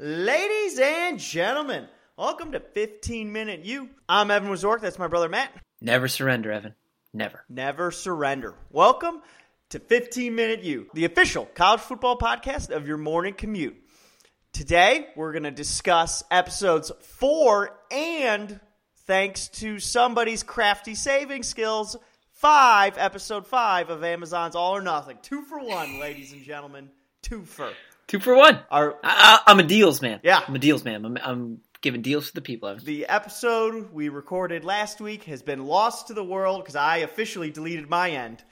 Ladies and gentlemen, welcome to 15 Minute You. I'm Evan Wazork. That's my brother Matt. Never surrender, Evan. Never. Never surrender. Welcome to 15 Minute You, the official college football podcast of your morning commute. Today, we're going to discuss episodes four and, thanks to somebody's crafty saving skills, five, episode five of Amazon's All or Nothing. Two for one, ladies and gentlemen. Two for. Two for one. Our, I, I'm a deals man. Yeah. I'm a deals man. I'm, I'm giving deals to the people. Evan. The episode we recorded last week has been lost to the world because I officially deleted my end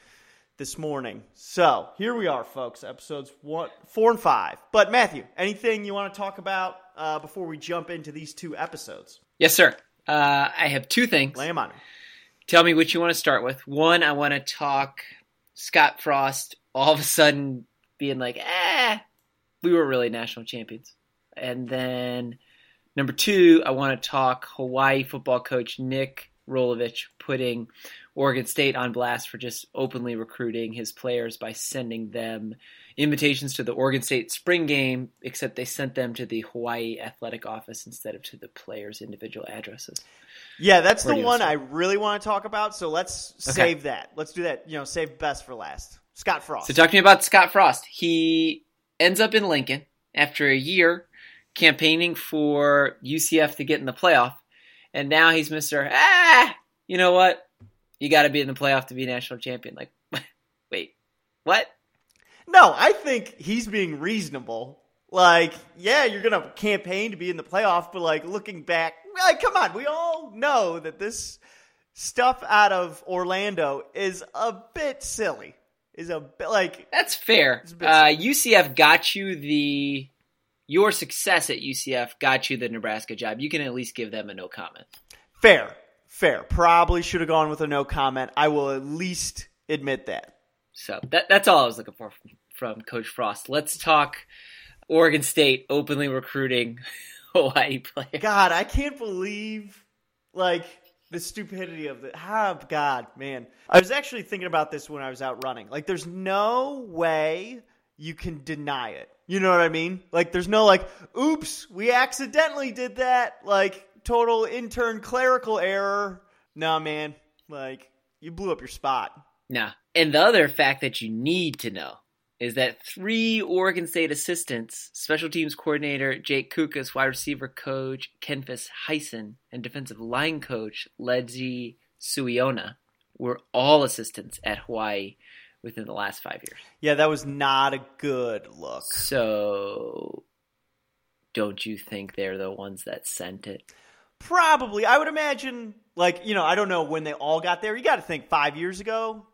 this morning. So here we are, folks. Episodes one, four, and five. But Matthew, anything you want to talk about uh, before we jump into these two episodes? Yes, sir. Uh, I have two things. Lay 'em on. Tell me which you want to start with. One, I want to talk Scott Frost all of a sudden being like, eh, we were really national champions. And then number two, I want to talk Hawaii football coach Nick Rolovich putting Oregon State on blast for just openly recruiting his players by sending them invitations to the Oregon State spring game, except they sent them to the Hawaii athletic office instead of to the players' individual addresses. Yeah, that's Where the one start? I really want to talk about. So let's save that. Let's do that. You know, save best for last. Scott Frost. So talk to me about Scott Frost. He ends up in Lincoln after a year campaigning for UCF to get in the playoff, and now he's Mister. Ah, you know what? You got to be in the playoff to be national champion. Like, wait, what? No, I think he's being reasonable. Like, yeah, you're gonna campaign to be in the playoff, but like looking back, like, come on, we all know that this stuff out of Orlando is a bit silly. Is a bit like, That's fair. It's a bit Uh, UCF got you the your success at UCF got you the Nebraska job. You can at least give them a no comment. fair, fair. Probably should have gone with a no comment. I will at least admit that. So that, that's all I was looking for from, from Coach Frost. Let's talk Oregon State openly recruiting Hawaii players. God, I can't believe like the stupidity of the oh God, man. I was actually thinking about this when I was out running. Like there's no way you can deny it. You know what I mean? Like there's no like, oops, we accidentally did that. Like total intern clerical error. Nah, man. Like you blew up your spot. Nah. and the other fact that you need to know is that three Oregon State assistants, special teams coordinator Jake Cookus, wide receiver coach Kefense Hynson, and defensive line coach Legi Suiaunoa were all assistants at Hawaii within the last five years. Yeah, that was not a good look. So, don't you think they're the ones that sent it? Probably. I would imagine, like, you know, I don't know when they all got there. You got to think five years ago,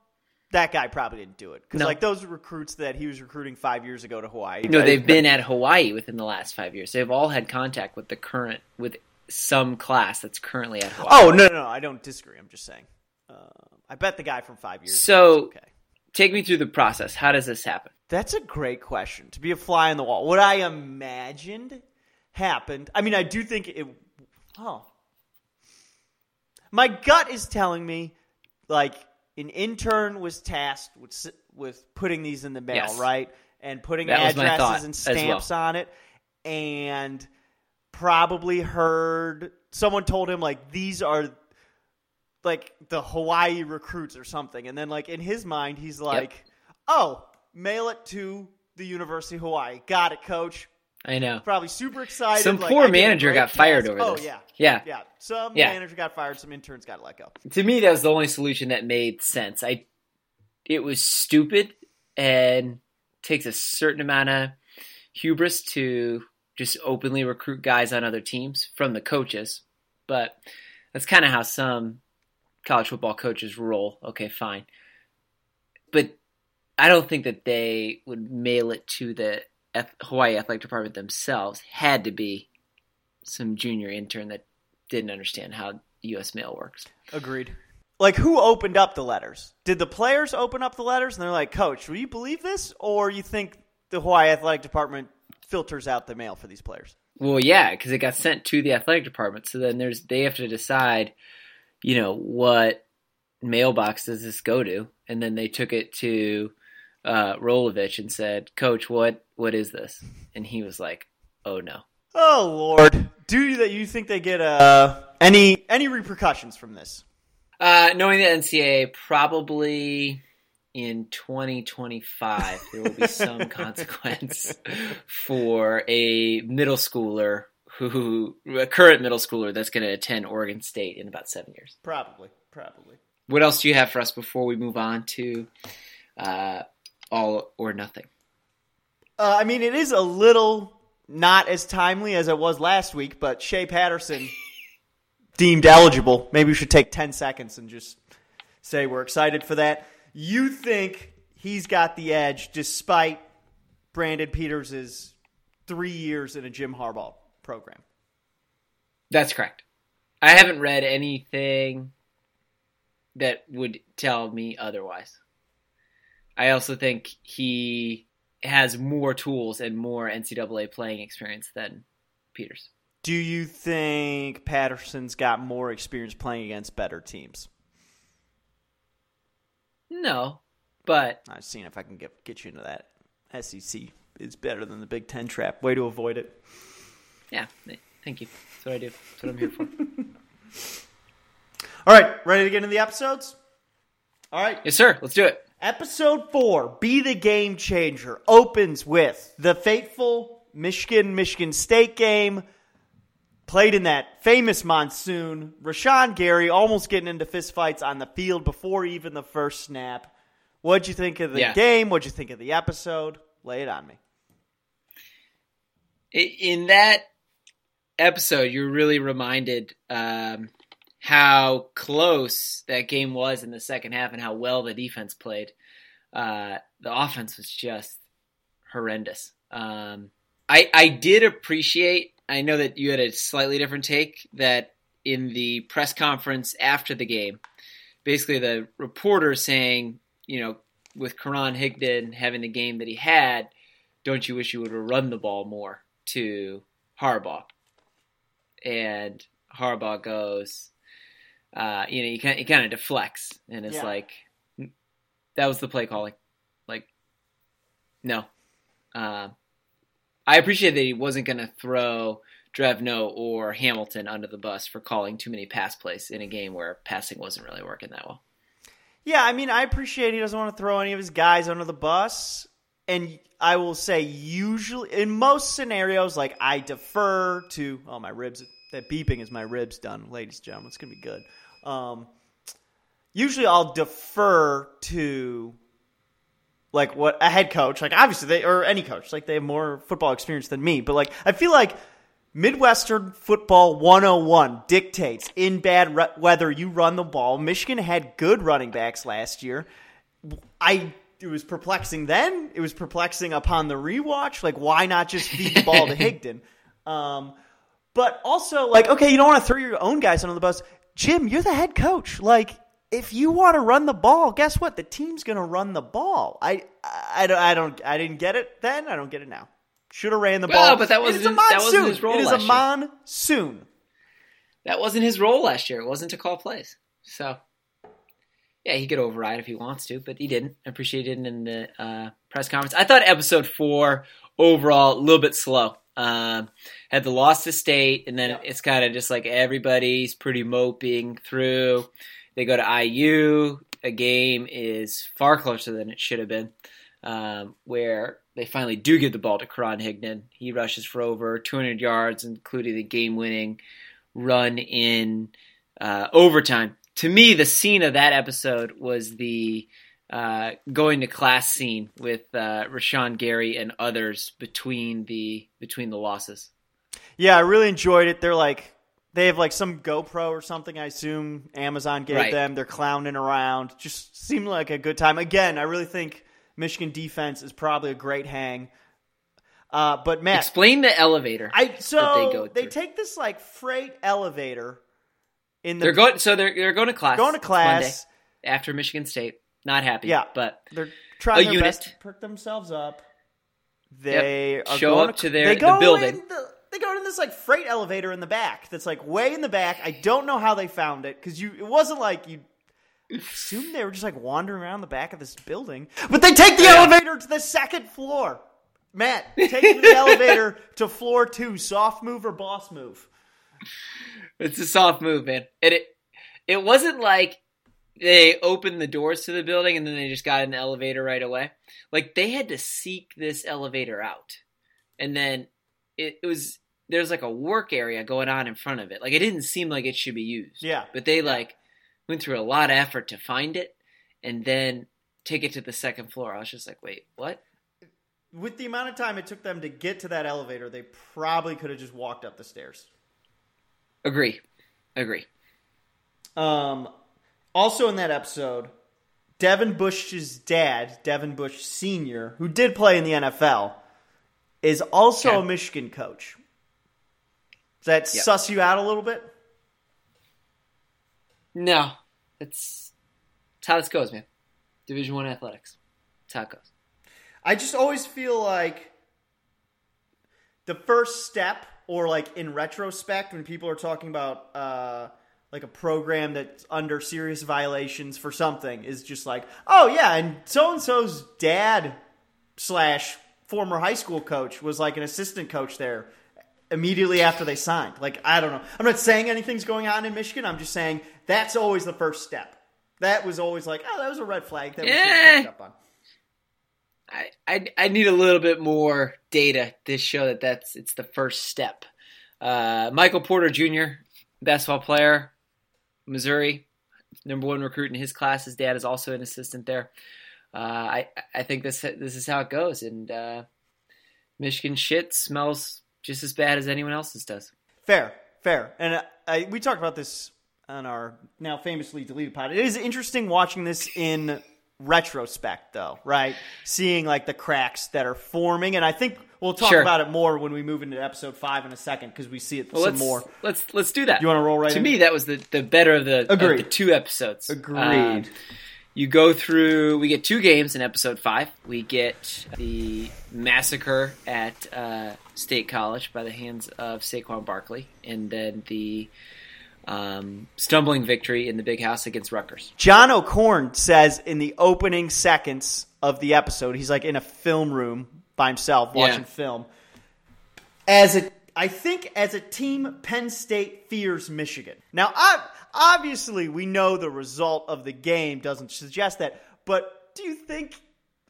that guy probably didn't do it. Because, No. like, those recruits that he was recruiting five years ago to Hawaii. No, I- they've been at Hawaii within the last five years. They've all had contact with the current, with some class that's currently at Hawaii. Oh, no, no, no. I don't disagree. I'm just saying. Uh, I bet the guy from five years So- okay. Take me through the process. How does this happen? That's a great question. To be a fly on the wall. What I imagined happened. I mean, I do think it. Oh. My gut is telling me, like, an intern was tasked with with putting these in the mail, Yes. right? And putting That addresses and as well. stamps on it. And probably heard someone told him, like, these are like the Hawaii recruits or something. And then like in his mind, he's like, "Oh, mail it to the University of Hawaii. Got it, coach." I know. Probably super excited. Some like, poor I get a manager got fired over oh, this. Oh yeah, Yeah. yeah. Some Yeah. manager got fired. Some interns got to let go. To me, that was the only solution that made sense. I, it was stupid and takes a certain amount of hubris to just openly recruit guys on other teams from the coaches. But that's kind of how some college football coaches roll. Okay, fine. But I don't think that they would mail it to the Hawaii athletic department themselves. Had to be some junior intern that didn't understand how U.S. mail works. Agreed. like who opened up the letters? Did the players open up the letters and they're like, "Coach, will you believe this?" Or you think the Hawaii athletic department filters out the mail for these players? Well, yeah, because it got sent to the athletic department. So then there's they have to decide, you know, what mailbox does this go to, and then they took it to uh, Rolovich and said, "Coach, what what is this?" And he was like, "Oh no." Oh Lord, do you that you think they get uh, any any repercussions from this? Uh, knowing the NCAA, probably in 2025 there will be some consequence for a middle schooler who a current middle schooler that's going to attend Oregon State in about seven years. Probably, probably. What else do you have for us before we move on to uh, all or nothing? Uh, I mean, it is a little not as timely as it was last week, but Shea Patterson deemed eligible. Maybe we should take 10 seconds and just say we're excited for that. You think he's got the edge despite Brandon Peters' three years in a Jim Harbaugh program? That's correct. I haven't read anything that would tell me otherwise. I also think he has more tools and more NCAA playing experience than Peters. Do you think Patterson's got more experience playing against better teams? No, but I've seen if I can get get you into that. SEC is better than the Big Ten trap. Way to avoid it. Yeah, thank you. That's what I do. That's what I'm here for. All right, ready to get into the episodes? All right. yes, sir. Let's do it. Episode four, Be the Game Changer, opens with the fateful Michigan Michigan State game. Played in that famous monsoon. Rashan Gary almost getting into fistfights on the field before even the first snap. What'd you think of the Yeah. game? What'd you think of the episode? Lay it on me. In that episode, you're really reminded um, how close that game was in the second half and how well the defense played. Uh, the offense was just horrendous. Um, I I did appreciate. I know that you had a slightly different take that in the press conference after the game, basically the reporter saying, you know, with Karan Higdon having the game that he had, don't you wish you would have run the ball more to Harbaugh? And Harbaugh goes, uh, you know, he kind he kind of deflects, and it's Yeah. like that was the play calling. Like, no. Uh, I appreciate that he wasn't going to throw Drevno or Hamilton under the bus for calling too many pass plays in a game where passing wasn't really working that well. Yeah, I mean, I appreciate he doesn't want to throw any of his guys under the bus. And I will say, usually, in most scenarios, like I defer to, oh, my ribs, that beeping is my ribs done, ladies and gentlemen. It's going to be good. Um, usually I'll defer to, like, what a head coach, like, obviously, they, or any coach, like, they have more football experience than me. But, like, I feel like Midwestern Football 101 dictates in bad re- weather you run the ball. Michigan had good running backs last year. I it was perplexing then. It was perplexing upon the rewatch. Like, why not just feed the ball to Higdon? Um, but also, like, okay, you don't want to throw your own guys under the bus. Jim, you're the head coach. Like, if you want to run the ball, guess what? The team's going to run the ball. I, I, don't, I don't, I didn't get it then. I don't get it now. Should have ran the Well, ball. but that wasn't is a his- that wasn't monsoon. his role It is a year. monsoon. That wasn't his role last year. It wasn't to call plays. So, yeah, he could override if he wants to, but he didn't. I appreciate it in the uh, press conference. I thought episode four overall a little bit slow. Um, had the loss to state, and then Yeah. it's kind of just like everybody's pretty moping through. They go to IU. A game is far closer than it should have been, um, where they finally do get the ball to Karan Higdon. He rushes for over 200 yards, including the game-winning run in uh, overtime. To me, the scene of that episode was the uh, going to class scene with uh, Rashan Gary and others between the between the losses. Yeah, I really enjoyed it. They're like they have like some GoPro or something. I assume Amazon gave Right. them. They're clowning around. Just seemed like a good time. Again, I really think Michigan defense is probably a great hang. Uh, but Matt, Explain the elevator. I so that they they, take this like freight elevator in the They're going. So they're they're going to class. going to class. after Michigan State. Not happy. Yeah. but They're trying their best to perk themselves up. They are Show going up to their- they the go building. The, they go in this like freight elevator in the back. That's like way in the back. I don't know how they found it because you. It wasn't like you. Assume they were just like wandering around the back of this building, but they take the Yeah. elevator to the second floor. Matt, take the elevator to floor two. Soft move or boss move? It's a soft move, man. And it it wasn't like they opened the doors to the building and then they just got in the elevator right away. Like they had to seek this elevator out. And then it, it was there's like a work area going on in front of it. Like it didn't seem like it should be used. Yeah. But they like went through a lot of effort to find it and then take it to the second floor. I was just like, wait, what? With the amount of time it took them to get to that elevator, they probably could have just walked up the stairs. Agree. Agree. Um, also in that episode, Devin Bush's dad, Devin Bush Sr., who did play in the NFL, is also Okay. a Michigan coach. Does that Yep. suss you out a little bit? No. It's, it's how this goes, man. Division one athletics. That's how it goes. I just always feel like the first step, or like in retrospect, when people are talking about uh, like a program that's under serious violations for something, is just like, oh yeah, and so and so's dad slash former high school coach was like an assistant coach there immediately after they signed. Like I don't know, I'm not saying anything's going on in Michigan. I'm just saying that's always the first step. That was always like, oh, that was a red flag that we Eh. picked up on. I, I I need a little bit more data to show that that's it's the first step. Uh, Michael Porter Jr., basketball player, Missouri, number one recruit in his class. His dad is also an assistant there. Uh, I I think this this is how it goes, and uh, Michigan shit smells just as bad as anyone else's does. Fair, fair. And uh, I, we talked about this on our now famously deleted pod. It is interesting watching this in retrospect, though, right? Seeing like the cracks that are forming, and I think we'll talk Sure. about it more when we move into episode five in a second because we see it Well, some let's, more. Let's let's do that. You wanna roll right To in? me, that was the, the better of the, of the two episodes. Agreed. Um, you go through. We get two games in episode five. We get the massacre at uh, State College by the hands of Saquon Barkley, and then the um, stumbling victory in the Big House against Rutgers. John O'Korn says in the opening seconds of the episode, he's like in a film room by himself watching Yeah. film. As a, I think as a team, Penn State fears Michigan. Now, I, obviously, we know the result of the game doesn't suggest that, but do you think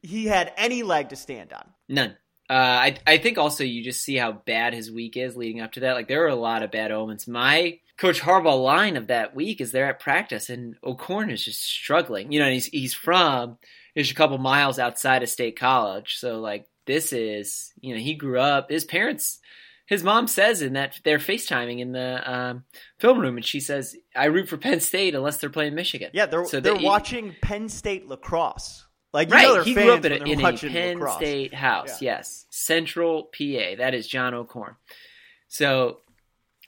he had any leg to stand on? None. Uh, I I think also you just see how bad his week is leading up to that. Like there are a lot of bad omens. My Coach Harbaugh line of that week is they're at practice and O'Korn is just struggling. You know, and he's he's from just a couple miles outside of State College, so like this is you know he grew up. His parents, his mom says in that they're FaceTiming in the um, film room, and she says I root for Penn State unless they're playing Michigan. Yeah, they're So they're they- watching Penn State lacrosse. Like you Right, he grew up in a, in a Penn lacrosse. State house. Yeah. Yes, Central PA. That is John O'Korn. So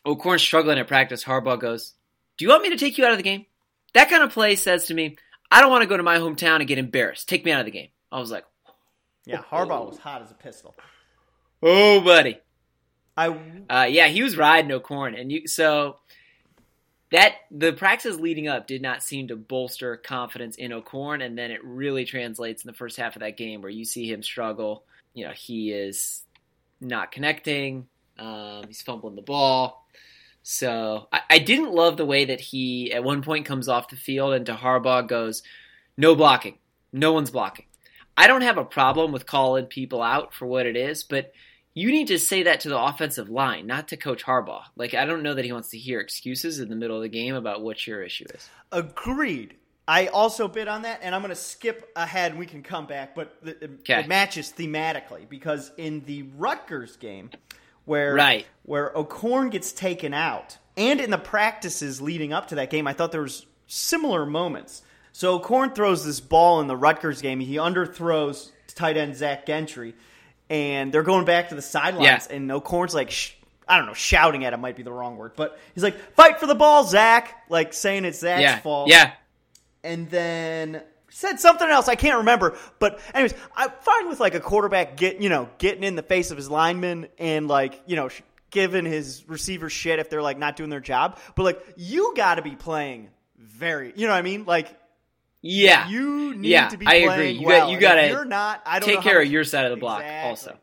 O'Korn's struggling at practice. Harbaugh goes, "Do you want me to take you out of the game?" That kind of play says to me, "I don't want to go to my hometown and get embarrassed. Take me out of the game." I was like, Yeah, Harbaugh was hot as a pistol. "Oh, buddy." I Uh, yeah, he was riding O'Korn, and you so that the practices leading up did not seem to bolster confidence in O'Korn, and then it really translates in the first half of that game where you see him struggle. You know, he is not connecting. Um, he's fumbling the ball. So I, I didn't love the way that he at one point comes off the field and to Harbaugh goes, "No blocking, no one's blocking." I don't have a problem with calling people out for what it is, but you need to say that to the offensive line, not to Coach Harbaugh. Like, I don't know that he wants to hear excuses in the middle of the game about what your issue is. Agreed. I also bid on that, and I'm going to skip ahead. and We can come back, but the, Okay. it matches thematically because in the Rutgers game, where Right. where O'Korn gets taken out, and in the practices leading up to that game, I thought there was similar moments. So O'Korn throws this ball in the Rutgers game. He underthrows tight end Zach Gentry, and they're going back to the sidelines, Yeah. and O'Korn's like, Shh, I don't know, shouting at him might be the wrong word, but he's like, "Fight for the ball, Zach!" Like saying it's Zach's yeah, fault. yeah. and then said something else I can't remember. But anyways, I'm fine with like a quarterback get you know getting in the face of his lineman and like you know sh- giving his receiver shit if they're like not doing their job. But like you got to be playing very, you know what I mean? Like Yeah. you need Yeah, to be I agree. You got. You got to. You're not. I don't Take care of your side of the block Exactly. also.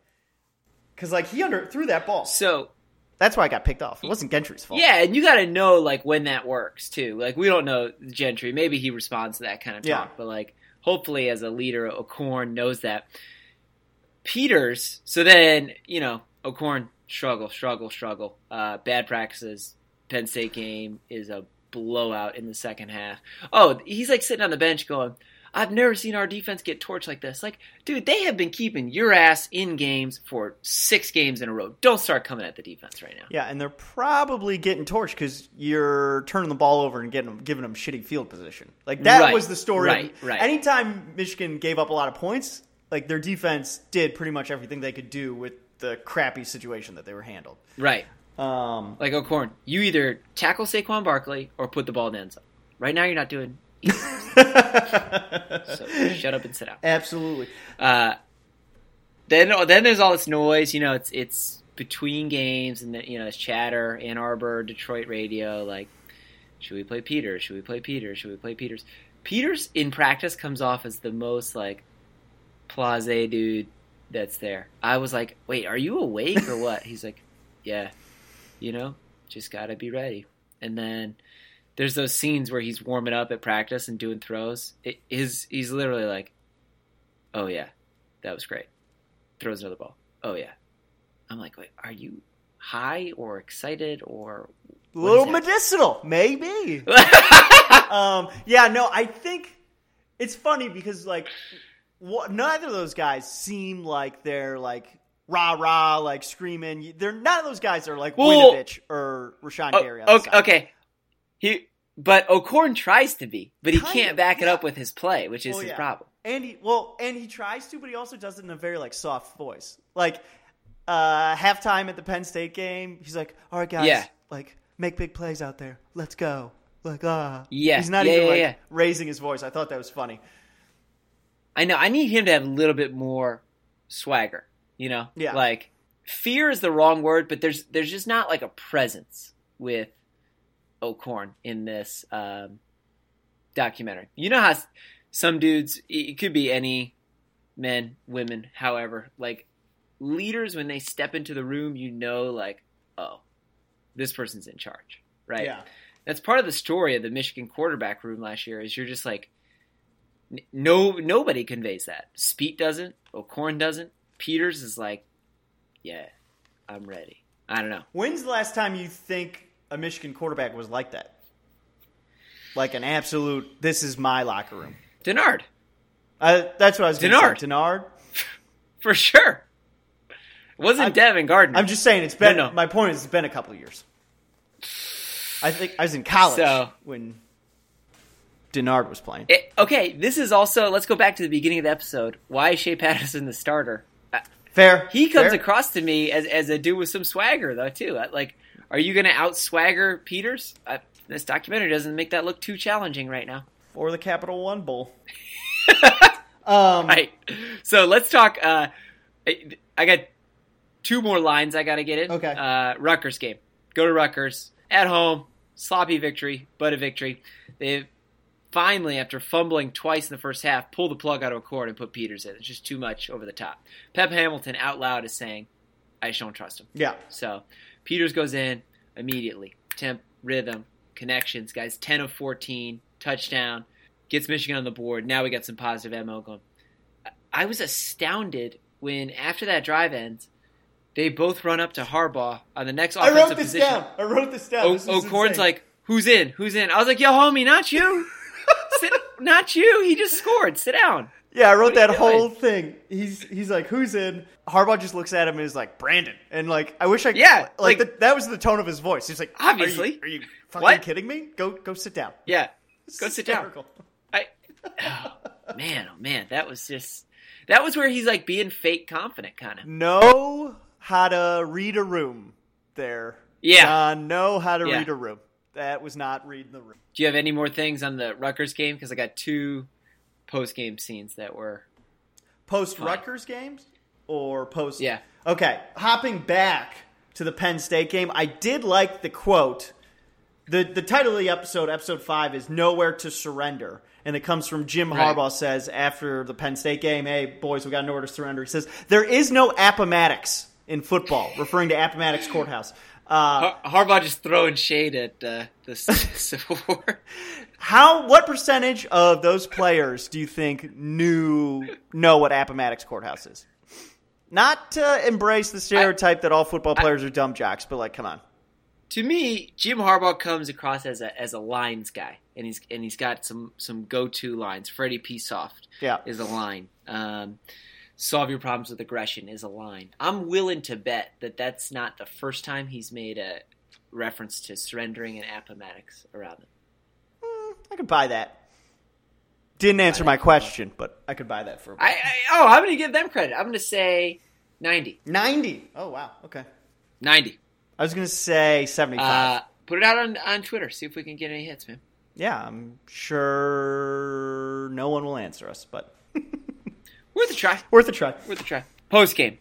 Because like he under threw that ball. So That's why I got picked off. It wasn't Gentry's fault. yeah, and you got to know like when that works too. Like we don't know Gentry. Maybe he responds to that kind of talk, Yeah. but like hopefully as a leader, O'Korn knows that. Peters. So then you know O'Korn struggle, struggle, struggle. Uh, bad practices. Penn State game is a blowout in the second half. Oh, he's like sitting on the bench going. I've never seen our defense get torched like this. Like, dude, they have been keeping your ass in games for six games in a row. Don't start coming at the defense right now. Yeah, and they're probably getting torched because you're turning the ball over and getting them, giving them shitty field position. Like that Right, was the story. right, right. Anytime Michigan gave up a lot of points, like their defense did pretty much everything they could do with the crappy situation that they were handled. Right. Um, Like O'Korn, you either tackle Saquon Barkley or put the ball in the end zone. Right now, you're not doing. So shut up and sit down. absolutely. Uh, then, then there's all this noise. You know, it's it's between games, and then you know, it's chatter. Ann Arbor, Detroit radio. Like, should we play Peters? Should we play Peters? Should we play Peters? Peters in practice comes off as the most like blase dude that's there. I was like, wait, are you awake or what? He's like, yeah, you know, just gotta be ready. And then there's those scenes where he's warming up at practice and doing throws. It, his he's literally like, oh yeah, that was great. Throws another ball. Oh yeah. I'm like, wait, are you high or excited or A little medicinal, maybe. um, yeah, no, I think it's funny because like wha- neither of those guys seem like they're like rah rah like screaming. They're none of those guys are like Well- Winovich or Rashan Oh, Gary. Okay, okay. He but O'Korn tries to be, but he Kind can't of, back it up with his play, which is Well, his yeah. problem. And he well, and he tries to, but he also does it in a very like soft voice. Like uh halftime at the Penn State game, he's like, "All right, guys, Yeah. like make big plays out there. Let's go." Like ah, Yeah, He's not yeah, even yeah, like yeah. raising his voice. I thought that was funny. I know. I need him to have a little bit more swagger. You know, Yeah. Like fear is the wrong word, but there's there's just not like a presence with O'Korn in this um, documentary. You know how some dudes, it could be any men, women, however, like leaders when they step into the room, you know, like oh, this person's in charge, right? Yeah. that's part of the story of the Michigan quarterback room last year. Is you're just like, no, nobody conveys that. Speight doesn't. O'Korn doesn't. Peters is like, yeah, I'm ready. I don't know. When's the last time you think a Michigan quarterback was like that? Like an absolute, this is my locker room. Denard, Uh, that's what I was going Denard. Denard. for sure. It wasn't I'm- Devin Gardner. I'm just saying it's been. No, no. My point is, it's been a couple of years. I think I was in college So- when Denard was playing. It- okay, this is also. Let's go back to the beginning of the episode. Why is Shea Patterson the starter? Uh, Fair. He comes Fair. across to me as, as a dude with some swagger, though, too. Like, are you going to outswagger Peters? Uh, this documentary doesn't make that look too challenging right now. for the Capital One Bowl. um, Right. So let's talk. Uh, I- I got two more lines I got to get in. Okay. Uh, Rutgers game. Go to Rutgers at home. Sloppy victory, but a victory. They finally, after fumbling twice in the first half, pull the plug out of a cord and put Peters in. It's just too much over the top. Pep Hamilton out loud is saying, "I just don't trust him." Yeah. So Peters goes in immediately. Temp, rhythm, connections, guys. 10 of 14, touchdown, gets Michigan on the board. Now we got some positive MO going. I- was astounded when, after that drive ends, they both run up to Harbaugh on the next offensive I wrote this position. down. I wrote this down. O- This O'Korn's like, "Who's in? Who's in?" I was like, "Yo, homie, not you. Sit, not you. He just scored. Sit down." Yeah, I wrote that whole thing. He's he's like, who's in? Harbaugh just looks at him and is like, Brandon. And like, I wish I Yeah, like, like- the, that was the tone of his voice. He's like, Obviously. are you, are you fucking What? kidding me? Go go sit down. Yeah, It's go sit down. I, oh, man, oh man, that was just that was where he's like being fake confident, kind of. Know how to read a room there. Yeah. John, know how to Yeah. read a room. That was not reading the room. Do you have any more things on the Rutgers game? Because I got two post game scenes that were Post Rutgers games or post? yeah. Okay, hopping back to the Penn State game, I did like the quote. the The title of the episode, episode five, is "Nowhere to Surrender," and it comes from Jim Right. Harbaugh. Says after the Penn State game, "Hey boys, we got nowhere to surrender." He says, "There is no Appomattox in football," referring to Appomattox Courthouse. Uh, Har- Harbaugh just throwing shade at uh, the Civil War. how? What percentage of those players do you think knew know what Appomattox Courthouse is? Not to embrace the stereotype that all football players are dumb jocks, but like, come on. to me, Jim Harbaugh comes across as a as a lines guy, and he's and he's got some some go to lines. Freddie P. Soft Yeah. is a line. Um, Solve your problems with aggression is a line. I'm willing to bet that that's not the first time he's made a reference to surrendering and Appomattox around him. I could buy that. Didn't answer my question, but I could buy that for I, I oh, I'm going to give them credit. I'm going to say 90. ninety. Oh wow, okay. 90. I was gonna say seventy-five. Uh, put it out on, on Twitter. See if we can get any hits, man. yeah, I'm sure no one will answer us, but Worth a try. worth a try. Worth a try. Post game,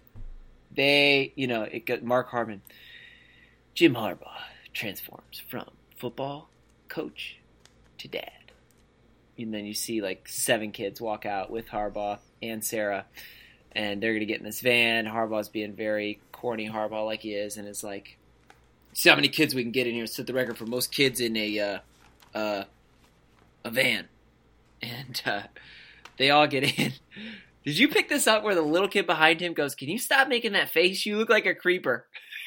they, you know, it got Mark Harmon. Jim Harbaugh transforms from football coach to dad. And then you see like seven kids walk out with Harbaugh and Sarah, and they're gonna get in this van. Harbaugh's being very corny Harbaugh like he is, and it's like, see how many kids we can get in here. Set the record for most kids in a uh, uh, a van, and uh, they all get in. Did you pick this up where the little kid behind him goes, "Can you stop making that face? You look like a creeper."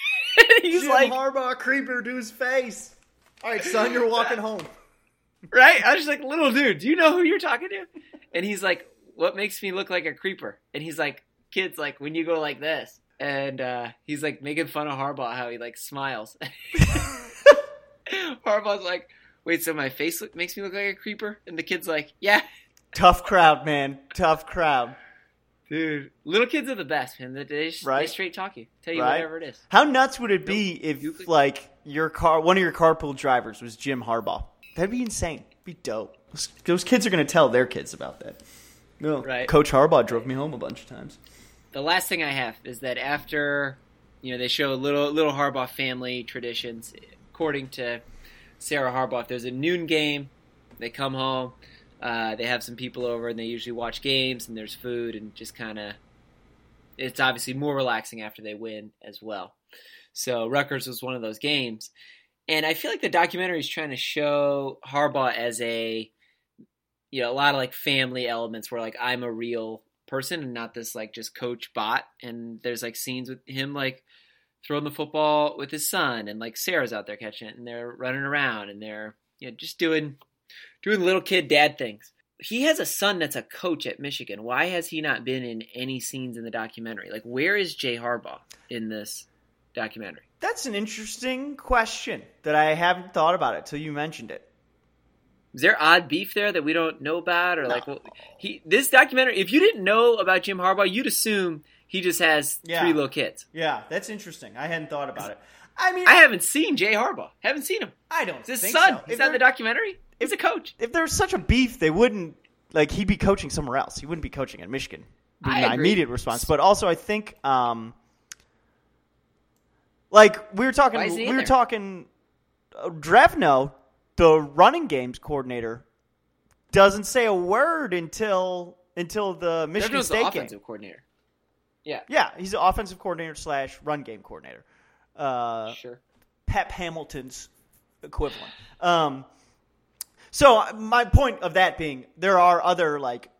He's Jim like, Harbaugh creeper to his face. All right, son, you're walking home. right? I was just like, little dude, do you know who you're talking to? And he's like, what makes me look like a creeper? And he's like, kids, like when you go like this. And uh, he's like making fun of Harbaugh how he like smiles. Harbaugh's like, wait, so my face look, makes me look like a creeper? And the kid's like, yeah, Tough crowd, man. Tough crowd. Dude. Little kids are the best, man. They, just, they straight talk you, tell you Right. whatever it is. How nuts would it be if, you could- like, your car, one of your carpool drivers was Jim Harbaugh? That'd be insane. Be dope. Those, those kids are gonna tell their kids about that. No, Right. Coach Harbaugh drove me home a bunch of times. the last thing I have is that after you know they show little little Harbaugh family traditions. According to Sarah Harbaugh, if there's a noon game, they come home, uh, they have some people over, and they usually watch games, and there's food, and just kind of. It's obviously more relaxing after they win as well. So Rutgers was one of those games, and I feel like the documentary is trying to show Harbaugh as a, you know, a lot of like family elements where like I'm a real person and not this like just coach bot. And there's like scenes with him like throwing the football with his son, and like Sarah's out there catching it, and they're running around and they're you know just doing doing little kid dad things. He has a son that's a coach at Michigan. Why has he not been in any scenes in the documentary? Like, where is Jay Harbaugh in this documentary? That's an interesting question that I haven't thought about it till you mentioned it. Is there odd beef there that we don't know about, or No. like, well, he this documentary? If you didn't know about Jim Harbaugh, you'd assume he just has Yeah. three little kids. Yeah, that's interesting. I hadn't thought about it. I mean, I haven't seen Jay Harbaugh. Haven't seen him. I don't his think son. so. He's not in the documentary. He's a coach. if there's such a beef, they wouldn't like he'd be coaching somewhere else. He wouldn't be coaching at Michigan. Be I my agree. immediate response, but also I think, um, like we were talking, Why is he we were there? talking. Uh, Drevno, the running games coordinator, doesn't say a word until until the Michigan the State game. offensive coordinator. Yeah, Yeah, he's the offensive coordinator slash run game coordinator. Uh, sure. Pep Hamilton's equivalent. Um, so my point of that being, there are other like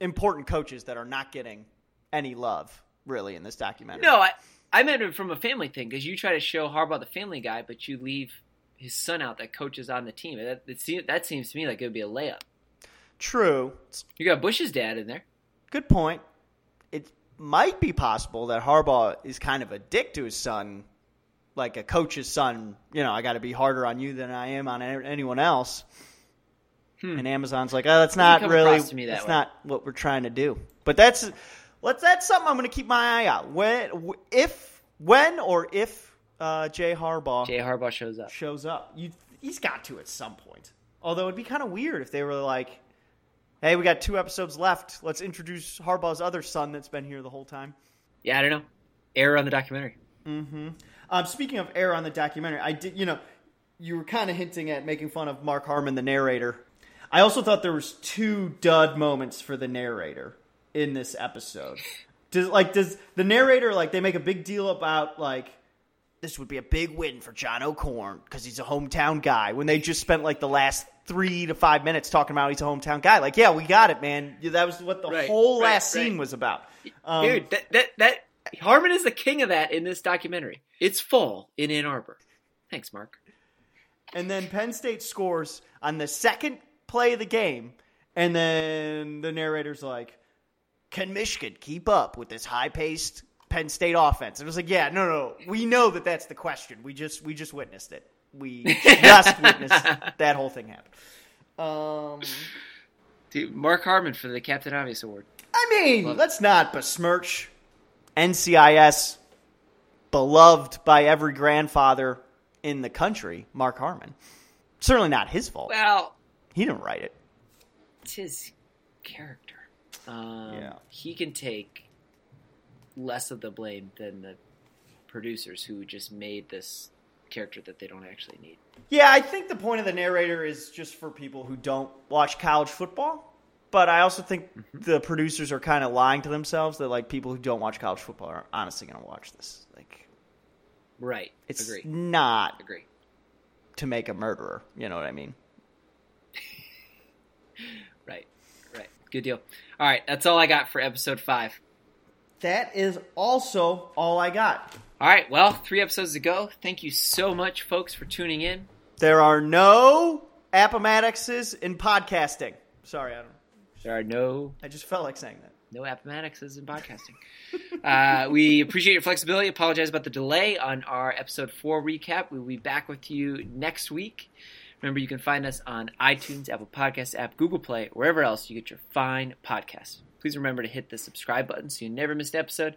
important coaches that are not getting any love really in this documentary. No, I I meant it from a family thing because you try to show Harbaugh the family guy, but you leave his son out that coaches on the team. That it that seems to me like it would be a layup. true. You got Bush's dad in there. good point. It might be possible that Harbaugh is kind of a dick to his son, like a coach's son. You know, I got to be harder on you than I am on anyone else. Hmm. And Amazon's like, oh, that's not really, across to me that that's way. not what we're trying to do. But that's, let's, that's something I'm going to keep my eye out. When, if, when or if uh, Jay Harbaugh Jay Harbaugh shows up. shows up. You, he's got to at some point. Although it'd be kind of weird if they were like, "Hey, we got two episodes left. Let's introduce Harbaugh's other son that's been here the whole time." Yeah, I don't know. Error on the documentary. Mhm um, speaking of error on the documentary, I did. You know, you were kind of hinting at making fun of Mark Harmon, the narrator. I also thought there was two dud moments for the narrator in this episode. Does like does the narrator like they make a big deal about like this would be a big win for John O'Korn because he's a hometown guy when they just spent like the last three to five minutes talking about he's a hometown guy. Like, yeah, we got it, man. That was what the Right, whole right, last scene was about. Um, Dude, that, that that Harmon is the king of that in this documentary. It's fall in Ann Arbor. Thanks, Mark. And then Penn State scores on the second play the game, and then the narrator's like, "Can Michigan keep up with this high-paced Penn State offense?" And it was like, "Yeah, no, no, we know that that's the question. We just we just witnessed it. We just witnessed that whole thing happen." Um, Dude, Mark Harmon for the Captain Obvious Award. I mean, Love it. let's not besmirch NCIS, beloved by every grandfather in the country, Mark Harmon. Certainly not his fault. Well, He didn't write it. it's his character. Um, Yeah. He can take less of the blame than the producers who just made this character that they don't actually need. Yeah, I think the point of the narrator is just for people who don't watch college football. But I also think the producers are kind of lying to themselves that like people who don't watch college football are honestly going to watch this. Like Right. it's Agree. not Agree. to make a murderer. You know what I mean? Right. Right. Good deal. All right. That's all I got for episode five. That is also all I got. All right. Well, three episodes to go. Thank you so much, folks, for tuning in. There are no Appomattoxes in podcasting. Sorry, I don't. There are no I just felt like saying that. no Appomattoxes in podcasting. uh, we appreciate your flexibility. Apologize about the delay on our episode four recap. We'll be back with you next week. Remember, you can find us on iTunes, Apple Podcasts app, Google Play, wherever else you get your fine podcasts. Please remember to hit the subscribe button so you never miss an episode.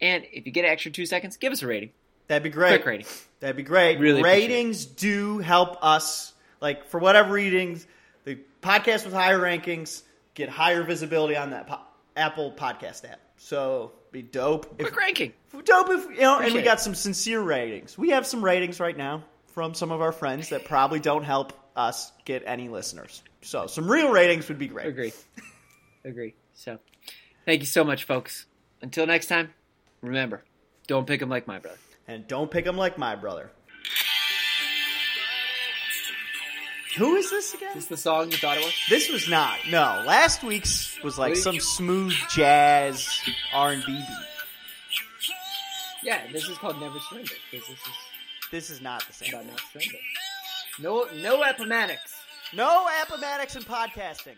And if you get an extra two seconds, give us a rating. That'd be great. Quick rating. That'd be great. Really ratings do help us. Like for whatever readings, the podcast with higher rankings get higher visibility on that po- Apple Podcast app. So be dope. If, Quick ranking. dope if you know, and we got some sincere ratings. We have some ratings right now from some of our friends that probably don't help us get any listeners. So some real ratings would be great. Agree. Agree. So, thank you so much, folks. Until next time, remember, don't pick them like my brother. And don't pick them like my brother. Who is this again? Is this the song you thought it was? This was not. No, last week's was like some you- smooth jazz R and B beat. Yeah, this is called Never Surrender. Because this is This is not the same. about not surrender. No, no Appomattox. No Appomattox and podcasting.